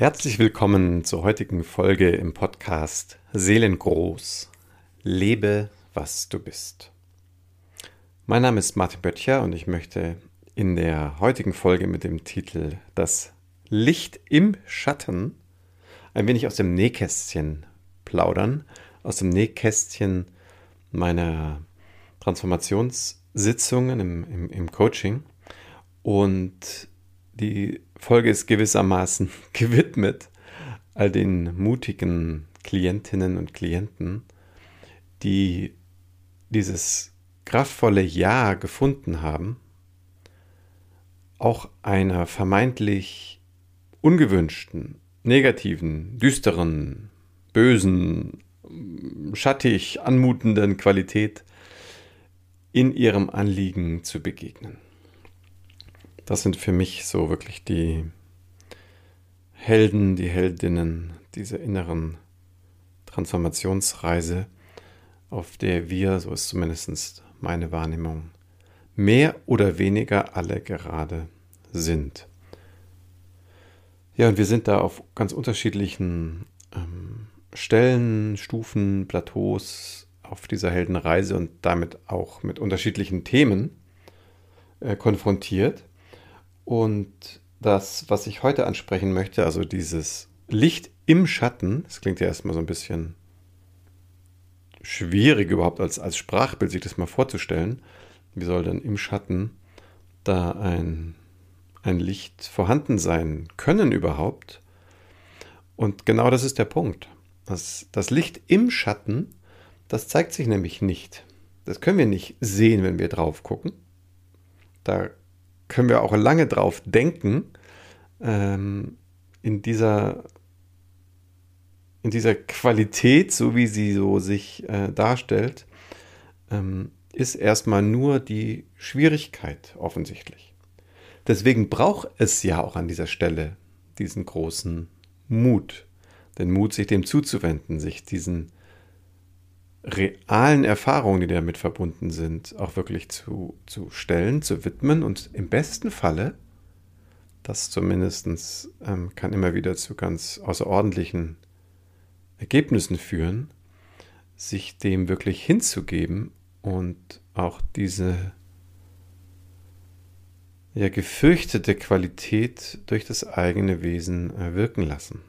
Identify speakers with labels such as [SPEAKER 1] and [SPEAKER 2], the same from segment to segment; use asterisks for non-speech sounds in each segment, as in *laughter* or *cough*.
[SPEAKER 1] Herzlich willkommen zur heutigen Folge im Podcast Seelengroß. Lebe, was du bist. Mein Name ist Martin Böttcher und ich möchte in der heutigen Folge mit dem Titel Das Licht im Schatten ein wenig aus dem Nähkästchen plaudern, aus dem Nähkästchen meiner Transformationssitzungen im, im, im Coaching. Und die Folge ist gewissermaßen *laughs* gewidmet all den mutigen Klientinnen und Klienten, die dieses kraftvolle Ja gefunden haben, auch einer vermeintlich ungewünschten, negativen, düsteren, bösen, schattig anmutenden Qualität in ihrem Anliegen zu begegnen. Das sind für mich so wirklich die Helden, die Heldinnen dieser inneren Transformationsreise, auf der wir, so ist zumindest meine Wahrnehmung, mehr oder weniger alle gerade sind. Ja, und wir sind da auf ganz unterschiedlichen ähm, Stellen, Stufen, Plateaus auf dieser Heldenreise und damit auch mit unterschiedlichen Themen äh, konfrontiert. Und das, was ich heute ansprechen möchte, also dieses Licht im Schatten, das klingt ja erstmal so ein bisschen schwierig überhaupt als, als Sprachbild sich das mal vorzustellen. Wie soll denn im Schatten da ein, ein Licht vorhanden sein können überhaupt? Und genau das ist der Punkt. Das, das Licht im Schatten, das zeigt sich nämlich nicht. Das können wir nicht sehen, wenn wir drauf gucken. Da können wir auch lange drauf denken, ähm, in dieser in dieser Qualität, so wie sie so sich äh, darstellt, ähm, ist erstmal nur die Schwierigkeit offensichtlich. Deswegen braucht es ja auch an dieser Stelle diesen großen Mut, den Mut, sich dem zuzuwenden, sich diesen realen Erfahrungen, die damit verbunden sind, auch wirklich zu, zu stellen, zu widmen und im besten Falle, das zumindest ähm, kann immer wieder zu ganz außerordentlichen Ergebnissen führen, sich dem wirklich hinzugeben und auch diese ja, gefürchtete Qualität durch das eigene Wesen äh, wirken lassen.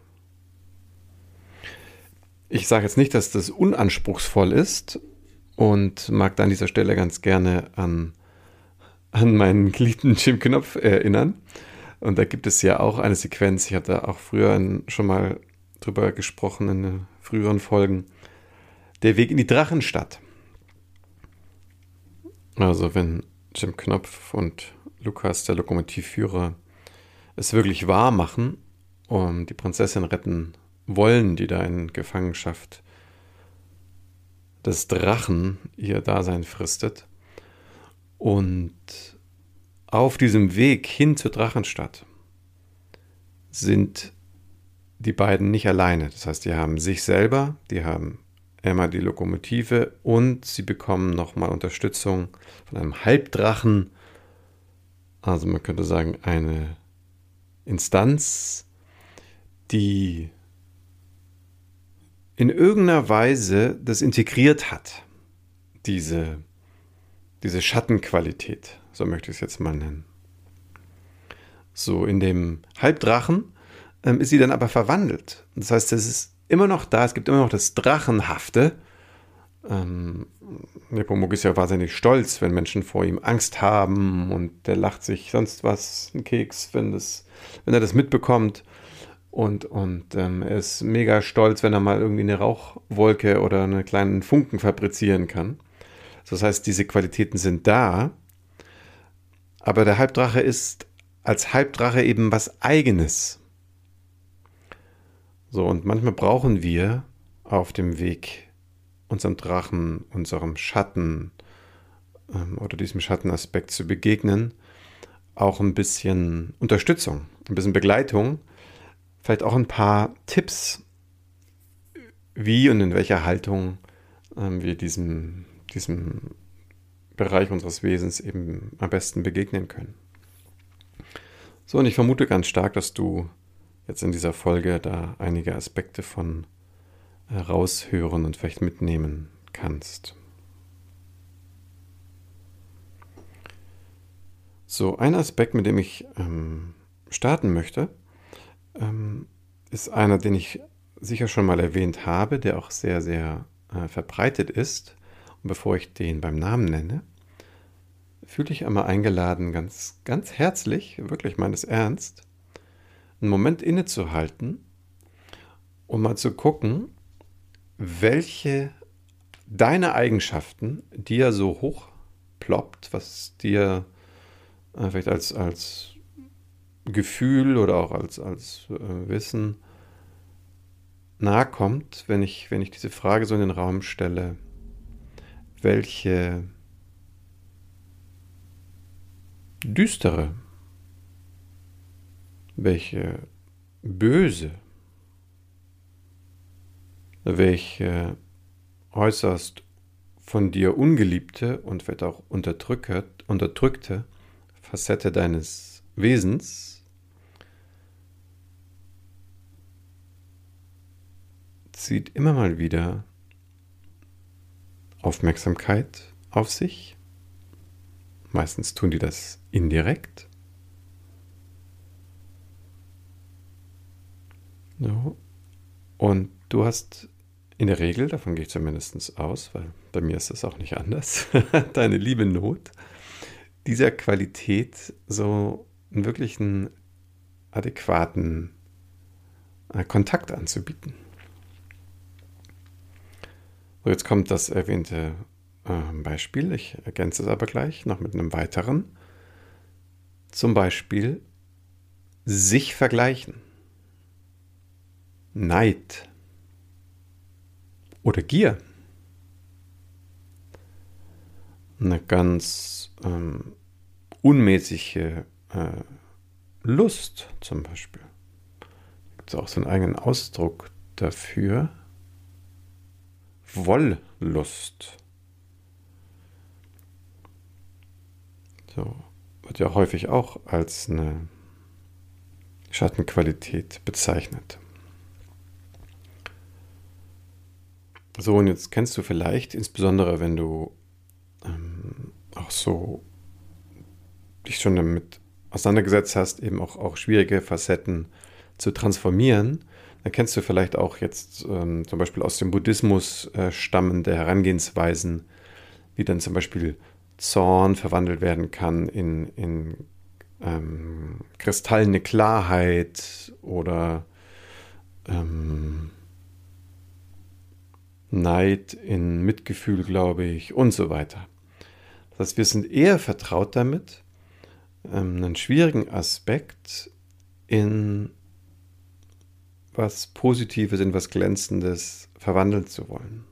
[SPEAKER 1] Ich sage jetzt nicht, dass das unanspruchsvoll ist und mag da an dieser Stelle ganz gerne an, an meinen geliebten Jim Knopf erinnern. Und da gibt es ja auch eine Sequenz, ich hatte auch früher schon mal drüber gesprochen in früheren Folgen, der Weg in die Drachenstadt. Also wenn Jim Knopf und Lukas, der Lokomotivführer, es wirklich wahr machen, um die Prinzessin retten wollen, die da in Gefangenschaft des Drachen ihr Dasein fristet. Und auf diesem Weg hin zur Drachenstadt sind die beiden nicht alleine. Das heißt, die haben sich selber, die haben Emma die Lokomotive und sie bekommen nochmal Unterstützung von einem Halbdrachen. Also man könnte sagen, eine Instanz, die in irgendeiner Weise das integriert hat, diese, diese Schattenqualität, so möchte ich es jetzt mal nennen. So, in dem Halbdrachen ähm, ist sie dann aber verwandelt. Das heißt, es ist immer noch da, es gibt immer noch das Drachenhafte. Ähm, Nepomuk ist ja wahnsinnig stolz, wenn Menschen vor ihm Angst haben und der lacht sich sonst was, einen Keks, wenn, das, wenn er das mitbekommt. Und, und ähm, er ist mega stolz, wenn er mal irgendwie eine Rauchwolke oder einen kleinen Funken fabrizieren kann. Das heißt, diese Qualitäten sind da. Aber der Halbdrache ist als Halbdrache eben was Eigenes. So, und manchmal brauchen wir auf dem Weg unserem Drachen, unserem Schatten ähm, oder diesem Schattenaspekt zu begegnen, auch ein bisschen Unterstützung, ein bisschen Begleitung, vielleicht auch ein paar Tipps, wie und in welcher Haltung ähm, wir diesem, diesem Bereich unseres Wesens eben am besten begegnen können. So, und ich vermute ganz stark, dass du jetzt in dieser Folge da einige Aspekte von raushören und vielleicht mitnehmen kannst. So, ein Aspekt, mit dem ich ähm, starten möchte, ähm, ist einer, den ich sicher schon mal erwähnt habe, der auch sehr, sehr äh, verbreitet ist. Und bevor ich den beim Namen nenne, fühle ich einmal eingeladen, ganz, ganz herzlich, wirklich meines Ernst, einen Moment innezuhalten und mal zu gucken, welche deine Eigenschaften dir so hoch ploppt, was dir äh, vielleicht als, als Gefühl oder auch als, als äh, Wissen nahe kommt, wenn ich, wenn ich diese Frage so in den Raum stelle, welche düstere, welche böse, welche äußerst von dir ungeliebte und vielleicht auch unterdrückte Facette deines Wesens zieht immer mal wieder Aufmerksamkeit auf sich. Meistens tun die das indirekt. So. Und du hast in der Regel, davon gehe ich zumindest aus, weil bei mir ist das auch nicht anders, *laughs* deine liebe Not, dieser Qualität so einen wirklichen adäquaten äh, Kontakt anzubieten. So, jetzt kommt das erwähnte äh, Beispiel. Ich ergänze es aber gleich noch mit einem weiteren. Zum Beispiel sich vergleichen. Neid oder Gier. Eine ganz ähm, unmäßige äh, Lust zum Beispiel. Gibt es auch so einen eigenen Ausdruck dafür. Wollust. So wird ja häufig auch als eine Schattenqualität bezeichnet. So, und jetzt kennst du vielleicht, insbesondere wenn du ähm, auch so dich schon damit auseinandergesetzt hast, eben auch, auch schwierige Facetten zu transformieren, dann kennst du vielleicht auch jetzt ähm, zum Beispiel aus dem Buddhismus äh, stammende Herangehensweisen, wie dann zum Beispiel Zorn verwandelt werden kann in, in ähm, kristallene Klarheit oder ähm, Neid in Mitgefühl, glaube ich, und so weiter. Das heißt, wir sind eher vertraut damit, ähm, einen schwierigen Aspekt in was Positives, in was Glänzendes verwandeln zu wollen.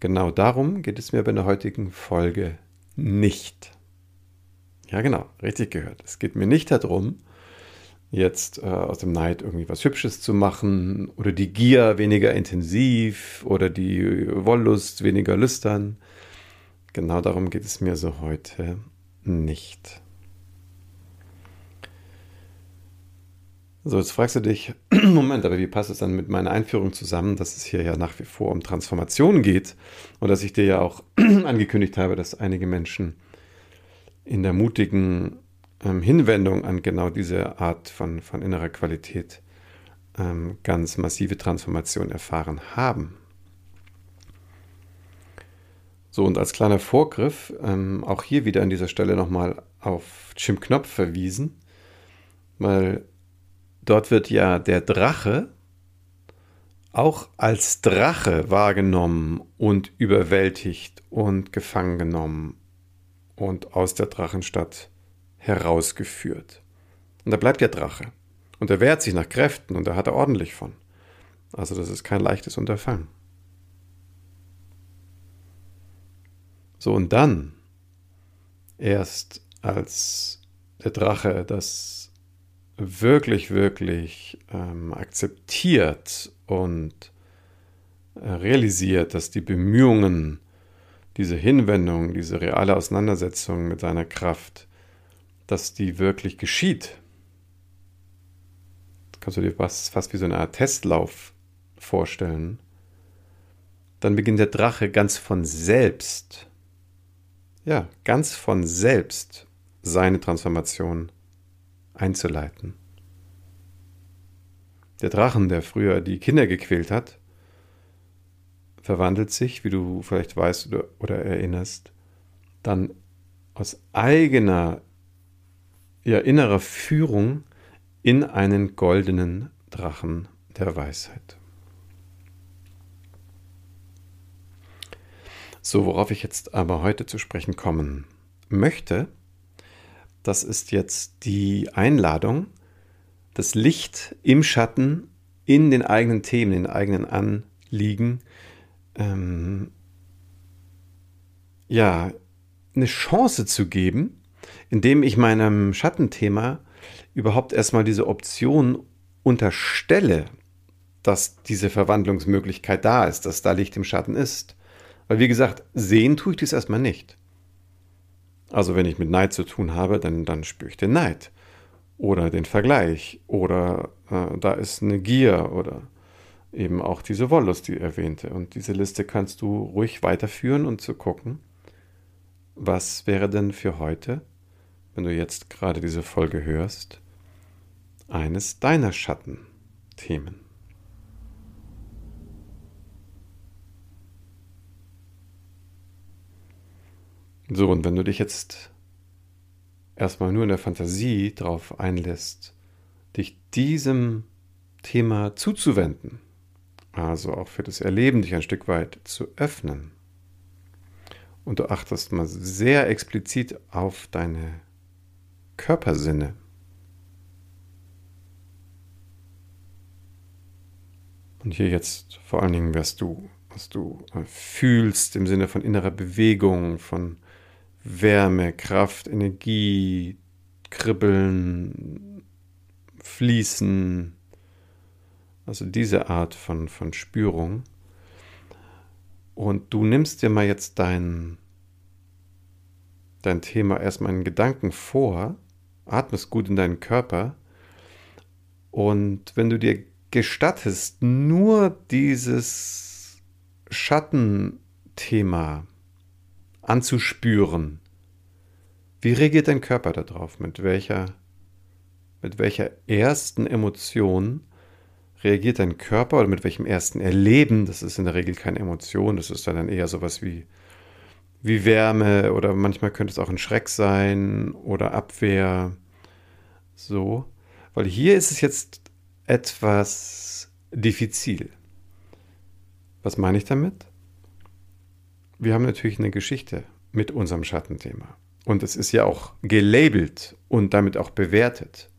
[SPEAKER 1] Genau darum geht es mir bei der heutigen Folge nicht. Ja, genau, richtig gehört. Es geht mir nicht darum, jetzt äh, aus dem Neid irgendwie was Hübsches zu machen oder die Gier weniger intensiv oder die Wollust weniger lüstern, Genau darum geht es mir so heute nicht. So, jetzt fragst du dich, *clears throat* Moment, aber wie passt es dann mit meiner Einführung zusammen, dass es hier ja nach wie vor um Transformation geht und dass ich dir ja auch *clears throat* angekündigt habe, dass einige Menschen in der mutigen ähm, Hinwendung an genau diese Art von, von innerer Qualität ähm, ganz massive Transformation erfahren haben. So, und als kleiner Vorgriff, ähm, auch hier wieder an dieser Stelle nochmal auf Jim Knopf verwiesen, weil dort wird ja der Drache auch als Drache wahrgenommen und überwältigt und gefangen genommen und aus der Drachenstadt herausgeführt. Und da bleibt der Drache. Und er wehrt sich nach Kräften und da hat er ordentlich von. Also das ist kein leichtes Unterfangen. So, und dann, erst als der Drache das wirklich, wirklich ähm, akzeptiert und äh, realisiert, dass die Bemühungen, diese Hinwendung, diese reale Auseinandersetzung mit seiner Kraft, dass die wirklich geschieht. kannst du dir fast, fast wie so eine Art Testlauf vorstellen, dann beginnt der Drache ganz von selbst, ja, ganz von selbst seine Transformation einzuleiten. Der Drachen, der früher die Kinder gequält hat, verwandelt sich, wie du vielleicht weißt oder, oder erinnerst, dann aus eigener ja, innerer Führung in einen goldenen Drachen der Weisheit. So, worauf ich jetzt aber heute zu sprechen kommen möchte, das ist jetzt die Einladung, das Licht im Schatten in den eigenen Themen, in den eigenen Anliegen, ähm, ja, eine Chance zu geben, indem ich meinem Schattenthema überhaupt erstmal diese Option unterstelle, dass diese Verwandlungsmöglichkeit da ist, dass da Licht im Schatten ist. Weil wie gesagt, sehen tue ich das erstmal nicht. Also wenn ich mit Neid zu tun habe, dann, dann spüre ich den Neid oder den Vergleich oder äh, da ist eine Gier oder eben auch diese Wollust, die erwähnte. Und diese Liste kannst du ruhig weiterführen und zu gucken, was wäre denn für heute, wenn du jetzt gerade diese Folge hörst, eines deiner Schattenthemen. So, und wenn du dich jetzt erstmal nur in der Fantasie darauf einlässt, dich diesem Thema zuzuwenden, also auch für das Erleben dich ein Stück weit zu öffnen, und du achtest mal sehr explizit auf deine Körpersinne, und hier jetzt vor allen Dingen, was du, was du äh, fühlst im Sinne von innerer Bewegung, von Wärme, Kraft, Energie, Kribbeln, Fließen, also diese Art von, von Spürung. Und du nimmst dir mal jetzt dein, dein Thema erstmal in Gedanken vor, atmest gut in deinen Körper und wenn du dir gestattest, nur dieses Schattenthema anzuspüren. Wie reagiert dein Körper darauf? Mit welcher, mit welcher ersten Emotion reagiert dein Körper oder mit welchem ersten Erleben? Das ist in der Regel keine Emotion, das ist dann eher sowas wie, wie Wärme oder manchmal könnte es auch ein Schreck sein oder Abwehr. So. Weil hier ist es jetzt etwas diffizil. Was meine ich damit? Wir haben natürlich eine Geschichte mit unserem Schattenthema. Und es ist ja auch gelabelt und damit auch bewertet.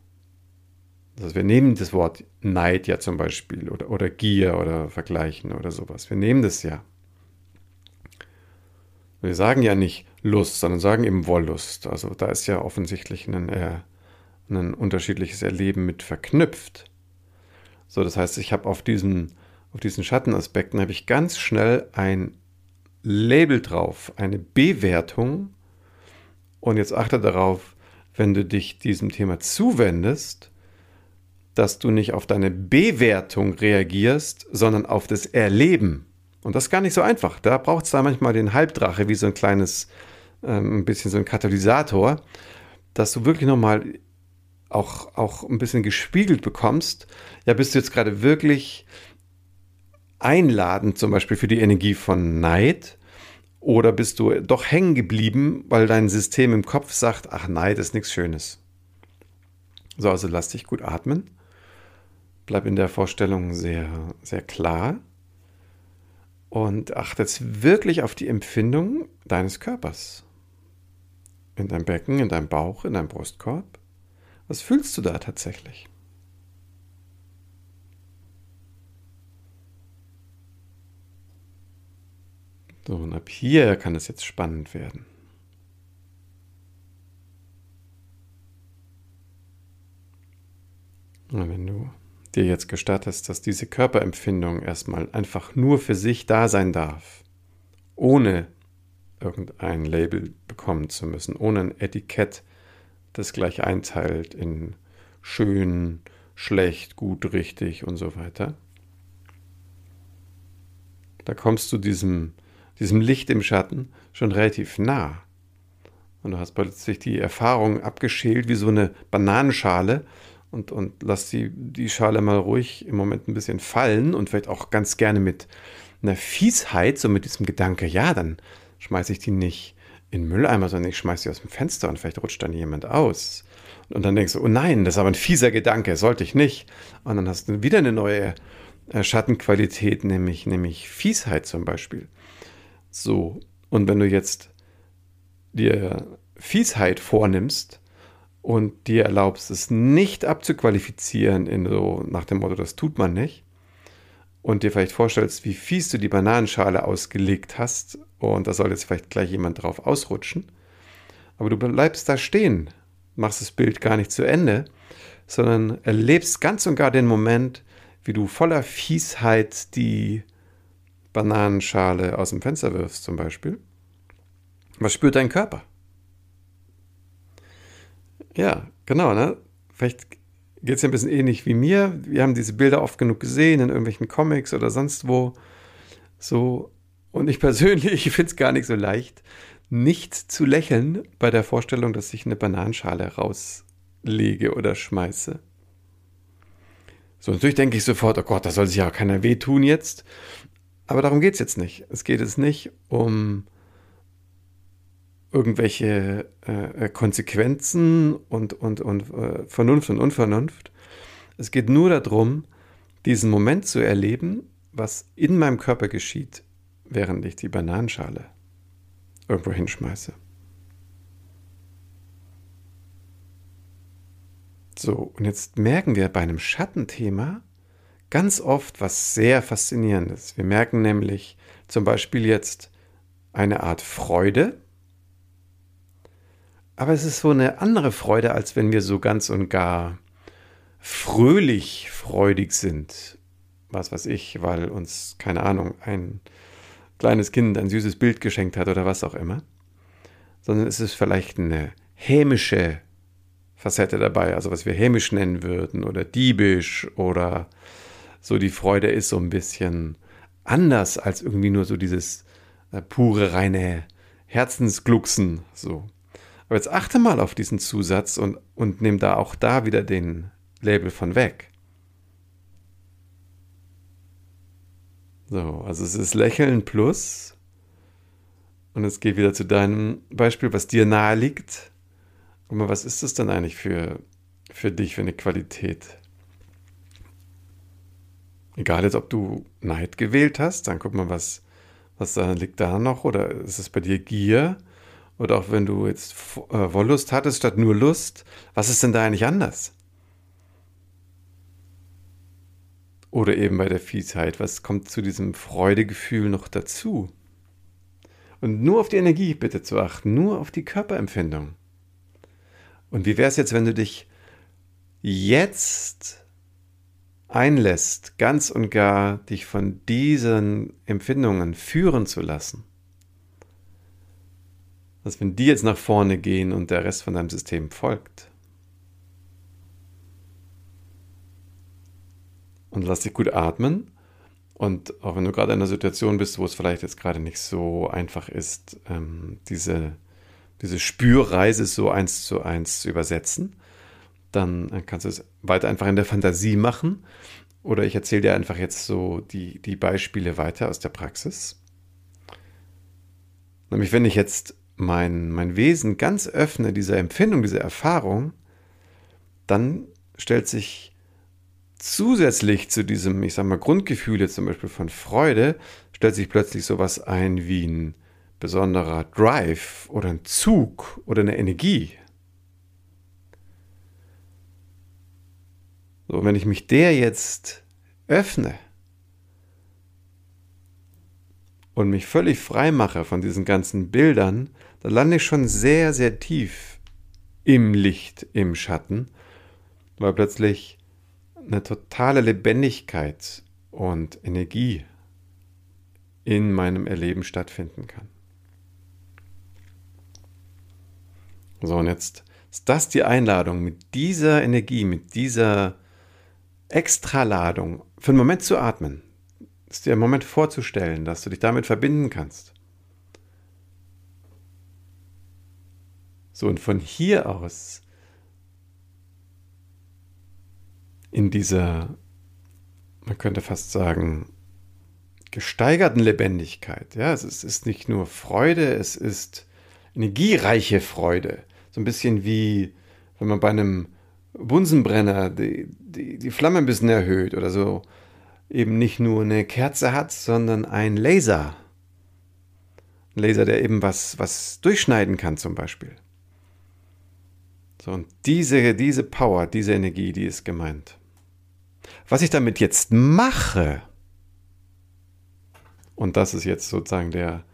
[SPEAKER 1] Also wir nehmen das Wort Neid ja zum Beispiel oder, oder Gier oder Vergleichen oder sowas. Wir nehmen das ja. Wir sagen ja nicht Lust, sondern sagen eben Wollust. Also da ist ja offensichtlich ein, äh, ein unterschiedliches Erleben mit verknüpft. So, das heißt, ich habe auf diesen, auf diesen Schattenaspekten habe ich ganz schnell ein Label drauf, eine Bewertung. Und jetzt achte darauf, wenn du dich diesem Thema zuwendest, dass du nicht auf deine Bewertung reagierst, sondern auf das Erleben. Und das ist gar nicht so einfach. Da braucht es da manchmal den Halbdrache, wie so ein kleines, ähm, ein bisschen so ein Katalysator, dass du wirklich nochmal auch, auch ein bisschen gespiegelt bekommst. Ja, bist du jetzt gerade wirklich einladend zum Beispiel für die Energie von Neid? Oder bist du doch hängen geblieben, weil dein System im Kopf sagt, ach Neid ist nichts Schönes? So, also lass dich gut atmen. Bleib in der Vorstellung sehr, sehr klar. Und achte jetzt wirklich auf die Empfindung deines Körpers. In deinem Becken, in deinem Bauch, in deinem Brustkorb. Was fühlst du da tatsächlich? So, und ab hier kann es jetzt spannend werden. Und wenn du dir jetzt gestattest, dass diese Körperempfindung erstmal einfach nur für sich da sein darf, ohne irgendein Label bekommen zu müssen, ohne ein Etikett, das gleich einteilt in schön, schlecht, gut, richtig und so weiter. Da kommst du diesem, diesem Licht im Schatten schon relativ nah. Und du hast plötzlich die Erfahrung abgeschält wie so eine Bananenschale und, und lass die, die Schale mal ruhig im Moment ein bisschen fallen und vielleicht auch ganz gerne mit einer Fiesheit, so mit diesem Gedanke, ja, dann schmeiße ich die nicht in den Mülleimer, sondern ich schmeiße sie aus dem Fenster und vielleicht rutscht dann jemand aus. Und dann denkst du, oh nein, das ist aber ein fieser Gedanke, sollte ich nicht. Und dann hast du wieder eine neue äh, Schattenqualität, nämlich, nämlich Fiesheit zum Beispiel. So, und wenn du jetzt dir Fiesheit vornimmst und dir erlaubst, es nicht abzuqualifizieren in so nach dem Motto, das tut man nicht, und dir vielleicht vorstellst, wie fies du die Bananenschale ausgelegt hast und da soll jetzt vielleicht gleich jemand drauf ausrutschen, aber du bleibst da stehen, machst das Bild gar nicht zu Ende, sondern erlebst ganz und gar den Moment, wie du voller Fiesheit die Bananenschale aus dem Fenster wirfst zum Beispiel. Was spürt dein Körper? Ja, genau, ne? Vielleicht geht es ja ein bisschen ähnlich wie mir. Wir haben diese Bilder oft genug gesehen in irgendwelchen Comics oder sonst wo. So, und ich *laughs* persönlich finde es gar nicht so leicht, nicht zu lächeln bei der Vorstellung, dass ich eine Bananenschale rauslege oder schmeiße. So, natürlich denke ich sofort, oh Gott, da soll sich ja keiner wehtun jetzt. Aber darum geht es jetzt nicht. Es geht es nicht um irgendwelche äh, äh, Konsequenzen und, und, und äh, Vernunft und Unvernunft. Es geht nur darum, diesen Moment zu erleben, was in meinem Körper geschieht, während ich die Bananenschale irgendwo hinschmeiße. So, und jetzt merken wir bei einem Schattenthema ganz oft was sehr Faszinierendes. Wir merken nämlich zum Beispiel jetzt eine Art Freude, aber es ist so eine andere Freude, als wenn wir so ganz und gar fröhlich freudig sind. Was weiß ich, weil uns, keine Ahnung, ein kleines Kind ein süßes Bild geschenkt hat oder was auch immer. Sondern es ist vielleicht eine hämische Facette dabei, also was wir hämisch nennen würden oder diebisch oder so die Freude ist so ein bisschen anders als irgendwie nur so dieses äh, pure, reine Herzensglucksen, so. Aber jetzt achte mal auf diesen Zusatz und, und nimm da auch da wieder den Label von weg. So, also es ist Lächeln plus. Und es geht wieder zu deinem Beispiel, was dir nahe liegt. Guck mal, was ist das denn eigentlich für, für dich, für eine Qualität? Egal jetzt, ob du Neid gewählt hast, dann guck mal, was, was da liegt da noch. Oder ist es bei dir Gier? Oder auch wenn du jetzt äh, Wollust hattest statt nur Lust, was ist denn da eigentlich anders? Oder eben bei der Fiesheit, was kommt zu diesem Freudegefühl noch dazu? Und nur auf die Energie bitte zu achten, nur auf die Körperempfindung. Und wie wäre es jetzt, wenn du dich jetzt einlässt, ganz und gar dich von diesen Empfindungen führen zu lassen? Was, wenn die jetzt nach vorne gehen und der Rest von deinem System folgt? Und lass dich gut atmen. Und auch wenn du gerade in einer Situation bist, wo es vielleicht jetzt gerade nicht so einfach ist, ähm, diese, diese Spürreise so eins zu eins zu übersetzen, dann kannst du es weiter einfach in der Fantasie machen. Oder ich erzähle dir einfach jetzt so die, die Beispiele weiter aus der Praxis. Nämlich, wenn ich jetzt mein, mein Wesen ganz öffne, dieser Empfindung, dieser Erfahrung, dann stellt sich zusätzlich zu diesem, ich sag mal, Grundgefühl zum Beispiel von Freude, stellt sich plötzlich sowas ein wie ein besonderer Drive oder ein Zug oder eine Energie. So, wenn ich mich der jetzt öffne, und mich völlig frei mache von diesen ganzen Bildern, da lande ich schon sehr, sehr tief im Licht, im Schatten, weil plötzlich eine totale Lebendigkeit und Energie in meinem Erleben stattfinden kann. So, und jetzt ist das die Einladung, mit dieser Energie, mit dieser Extraladung, für einen Moment zu atmen, ist dir einen Moment vorzustellen, dass du dich damit verbinden kannst. So, und von hier aus in dieser, man könnte fast sagen, gesteigerten Lebendigkeit. Ja, es ist, ist nicht nur Freude, es ist energiereiche Freude. So ein bisschen wie, wenn man bei einem Bunsenbrenner die, die, die Flamme ein bisschen erhöht oder so, eben nicht nur eine Kerze hat, sondern ein Laser. Ein Laser, der eben was, was durchschneiden kann zum Beispiel. So, und diese, diese Power, diese Energie, die ist gemeint. Was ich damit jetzt mache, und das ist jetzt sozusagen der,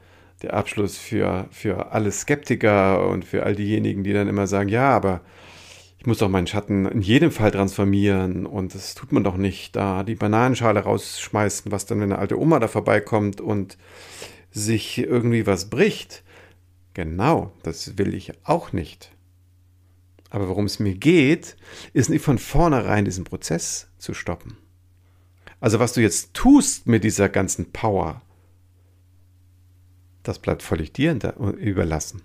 [SPEAKER 1] der Abschluss für, für alle Skeptiker und für all diejenigen, die dann immer sagen, ja, aber ich muss doch meinen Schatten in jedem Fall transformieren und das tut man doch nicht, da die Bananenschale rausschmeißen, was dann, wenn eine alte Oma da vorbeikommt und sich irgendwie was bricht. Genau, das will ich auch nicht. Aber worum es mir geht, ist nicht von vornherein diesen Prozess zu stoppen. Also was du jetzt tust mit dieser ganzen Power, das bleibt völlig dir überlassen.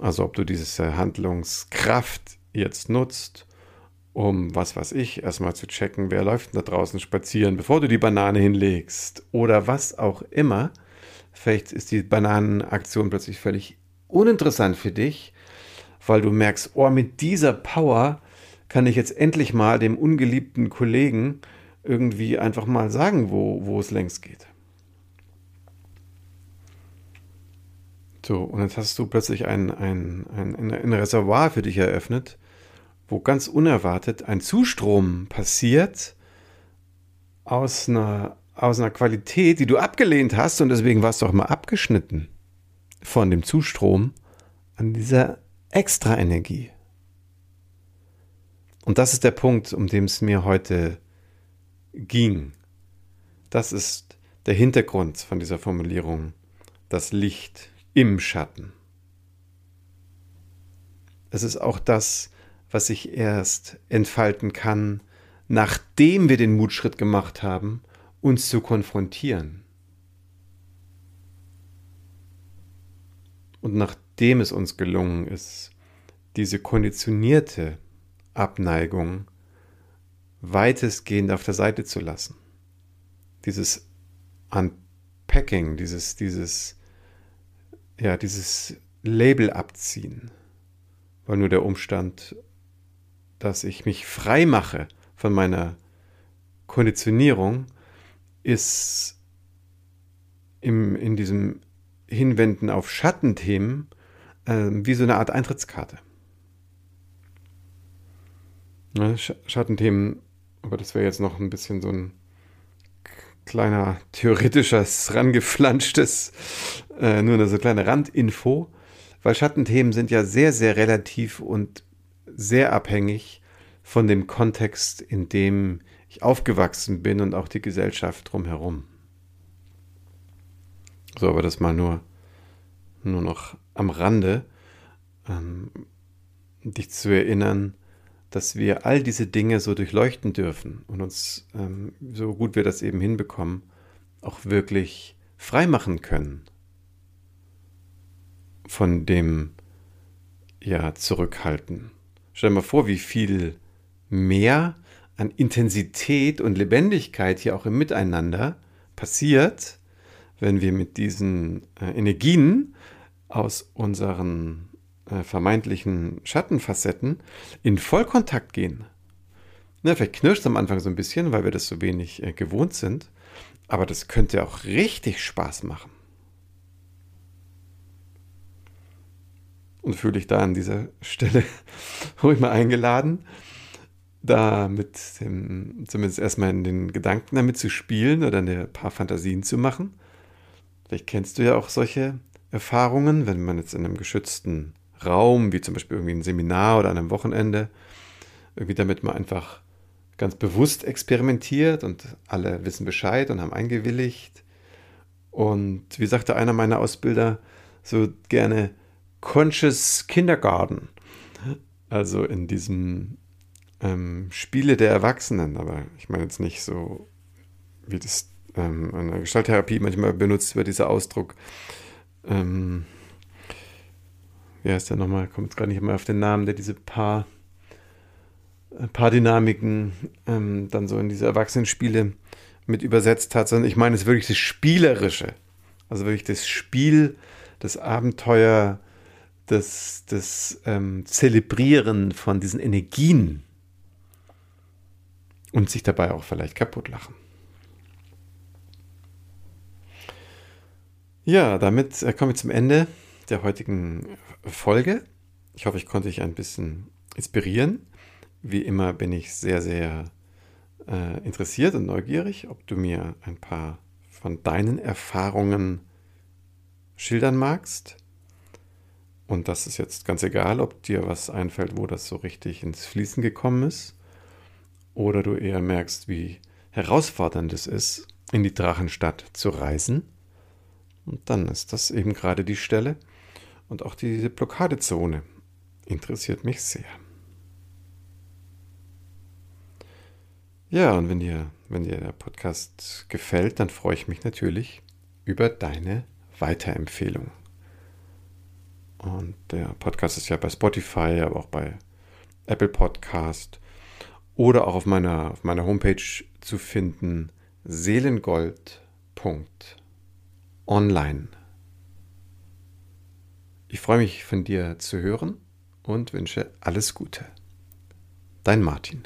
[SPEAKER 1] Also ob du diese Handlungskraft jetzt nutzt, um was weiß ich, erstmal zu checken, wer läuft da draußen spazieren, bevor du die Banane hinlegst oder was auch immer. Vielleicht ist die Bananenaktion plötzlich völlig uninteressant für dich weil du merkst, oh, mit dieser Power kann ich jetzt endlich mal dem ungeliebten Kollegen irgendwie einfach mal sagen, wo, wo es längst geht. So, und jetzt hast du plötzlich ein, ein, ein, ein Reservoir für dich eröffnet, wo ganz unerwartet ein Zustrom passiert aus einer, aus einer Qualität, die du abgelehnt hast und deswegen warst du auch mal abgeschnitten von dem Zustrom an dieser extra Energie. Und das ist der Punkt, um den es mir heute ging. Das ist der Hintergrund von dieser Formulierung, das Licht im Schatten. Es ist auch das, was sich erst entfalten kann, nachdem wir den Mutschritt gemacht haben, uns zu konfrontieren. Und nach dem es uns gelungen ist, diese konditionierte Abneigung weitestgehend auf der Seite zu lassen. Dieses Unpacking, dieses, dieses, ja, dieses Label abziehen. Weil nur der Umstand, dass ich mich frei mache von meiner Konditionierung, ist im, in diesem Hinwenden auf Schattenthemen äh, wie so eine Art Eintrittskarte. Ne, Schattenthemen, aber das wäre jetzt noch ein bisschen so ein kleiner theoretisches, rangeflanschtes, äh, nur eine so kleine Randinfo, weil Schattenthemen sind ja sehr, sehr relativ und sehr abhängig von dem Kontext, in dem ich aufgewachsen bin und auch die Gesellschaft drumherum. So, aber das mal nur, nur noch am Rande, ähm, dich zu erinnern, dass wir all diese Dinge so durchleuchten dürfen und uns, ähm, so gut wir das eben hinbekommen, auch wirklich frei machen können von dem ja zurückhalten. Stell dir mal vor, wie viel mehr an Intensität und Lebendigkeit hier auch im Miteinander passiert, wenn wir mit diesen äh, Energien aus unseren äh, vermeintlichen Schattenfacetten in Vollkontakt gehen. Na, vielleicht knirscht es am Anfang so ein bisschen, weil wir das so wenig äh, gewohnt sind, aber das könnte auch richtig Spaß machen. Und fühle ich da an dieser Stelle *laughs* ruhig mal eingeladen, da mit dem, zumindest erstmal in den Gedanken damit zu spielen oder ein paar Fantasien zu machen. Vielleicht kennst du ja auch solche Erfahrungen, wenn man jetzt in einem geschützten Raum, wie zum Beispiel irgendwie ein Seminar oder an einem Wochenende, irgendwie damit man einfach ganz bewusst experimentiert und alle wissen Bescheid und haben eingewilligt. Und wie sagte einer meiner Ausbilder so gerne, Conscious Kindergarten. Also in diesem ähm, Spiele der Erwachsenen, aber ich meine jetzt nicht so, wie das ähm, in der Gestalttherapie manchmal benutzt wird, dieser Ausdruck. Ähm, wie heißt der nochmal? Kommt jetzt gerade nicht mehr auf den Namen, der diese paar, äh, paar Dynamiken ähm, dann so in diese Erwachsenenspiele mit übersetzt hat, sondern ich meine es ist wirklich das Spielerische. Also wirklich das Spiel, das Abenteuer, das, das ähm, Zelebrieren von diesen Energien und sich dabei auch vielleicht kaputt lachen. Ja, damit äh, kommen wir zum Ende der heutigen Folge. Ich hoffe, ich konnte dich ein bisschen inspirieren. Wie immer bin ich sehr, sehr äh, interessiert und neugierig, ob du mir ein paar von deinen Erfahrungen schildern magst. Und das ist jetzt ganz egal, ob dir was einfällt, wo das so richtig ins Fließen gekommen ist. Oder du eher merkst, wie herausfordernd es ist, in die Drachenstadt zu reisen. Und dann ist das eben gerade die Stelle. Und auch diese Blockadezone interessiert mich sehr. Ja, und wenn dir, wenn dir der Podcast gefällt, dann freue ich mich natürlich über deine Weiterempfehlung. Und der Podcast ist ja bei Spotify, aber auch bei Apple Podcast oder auch auf meiner, auf meiner Homepage zu finden, seelengold.online. Ich freue mich von dir zu hören und wünsche alles Gute. Dein Martin.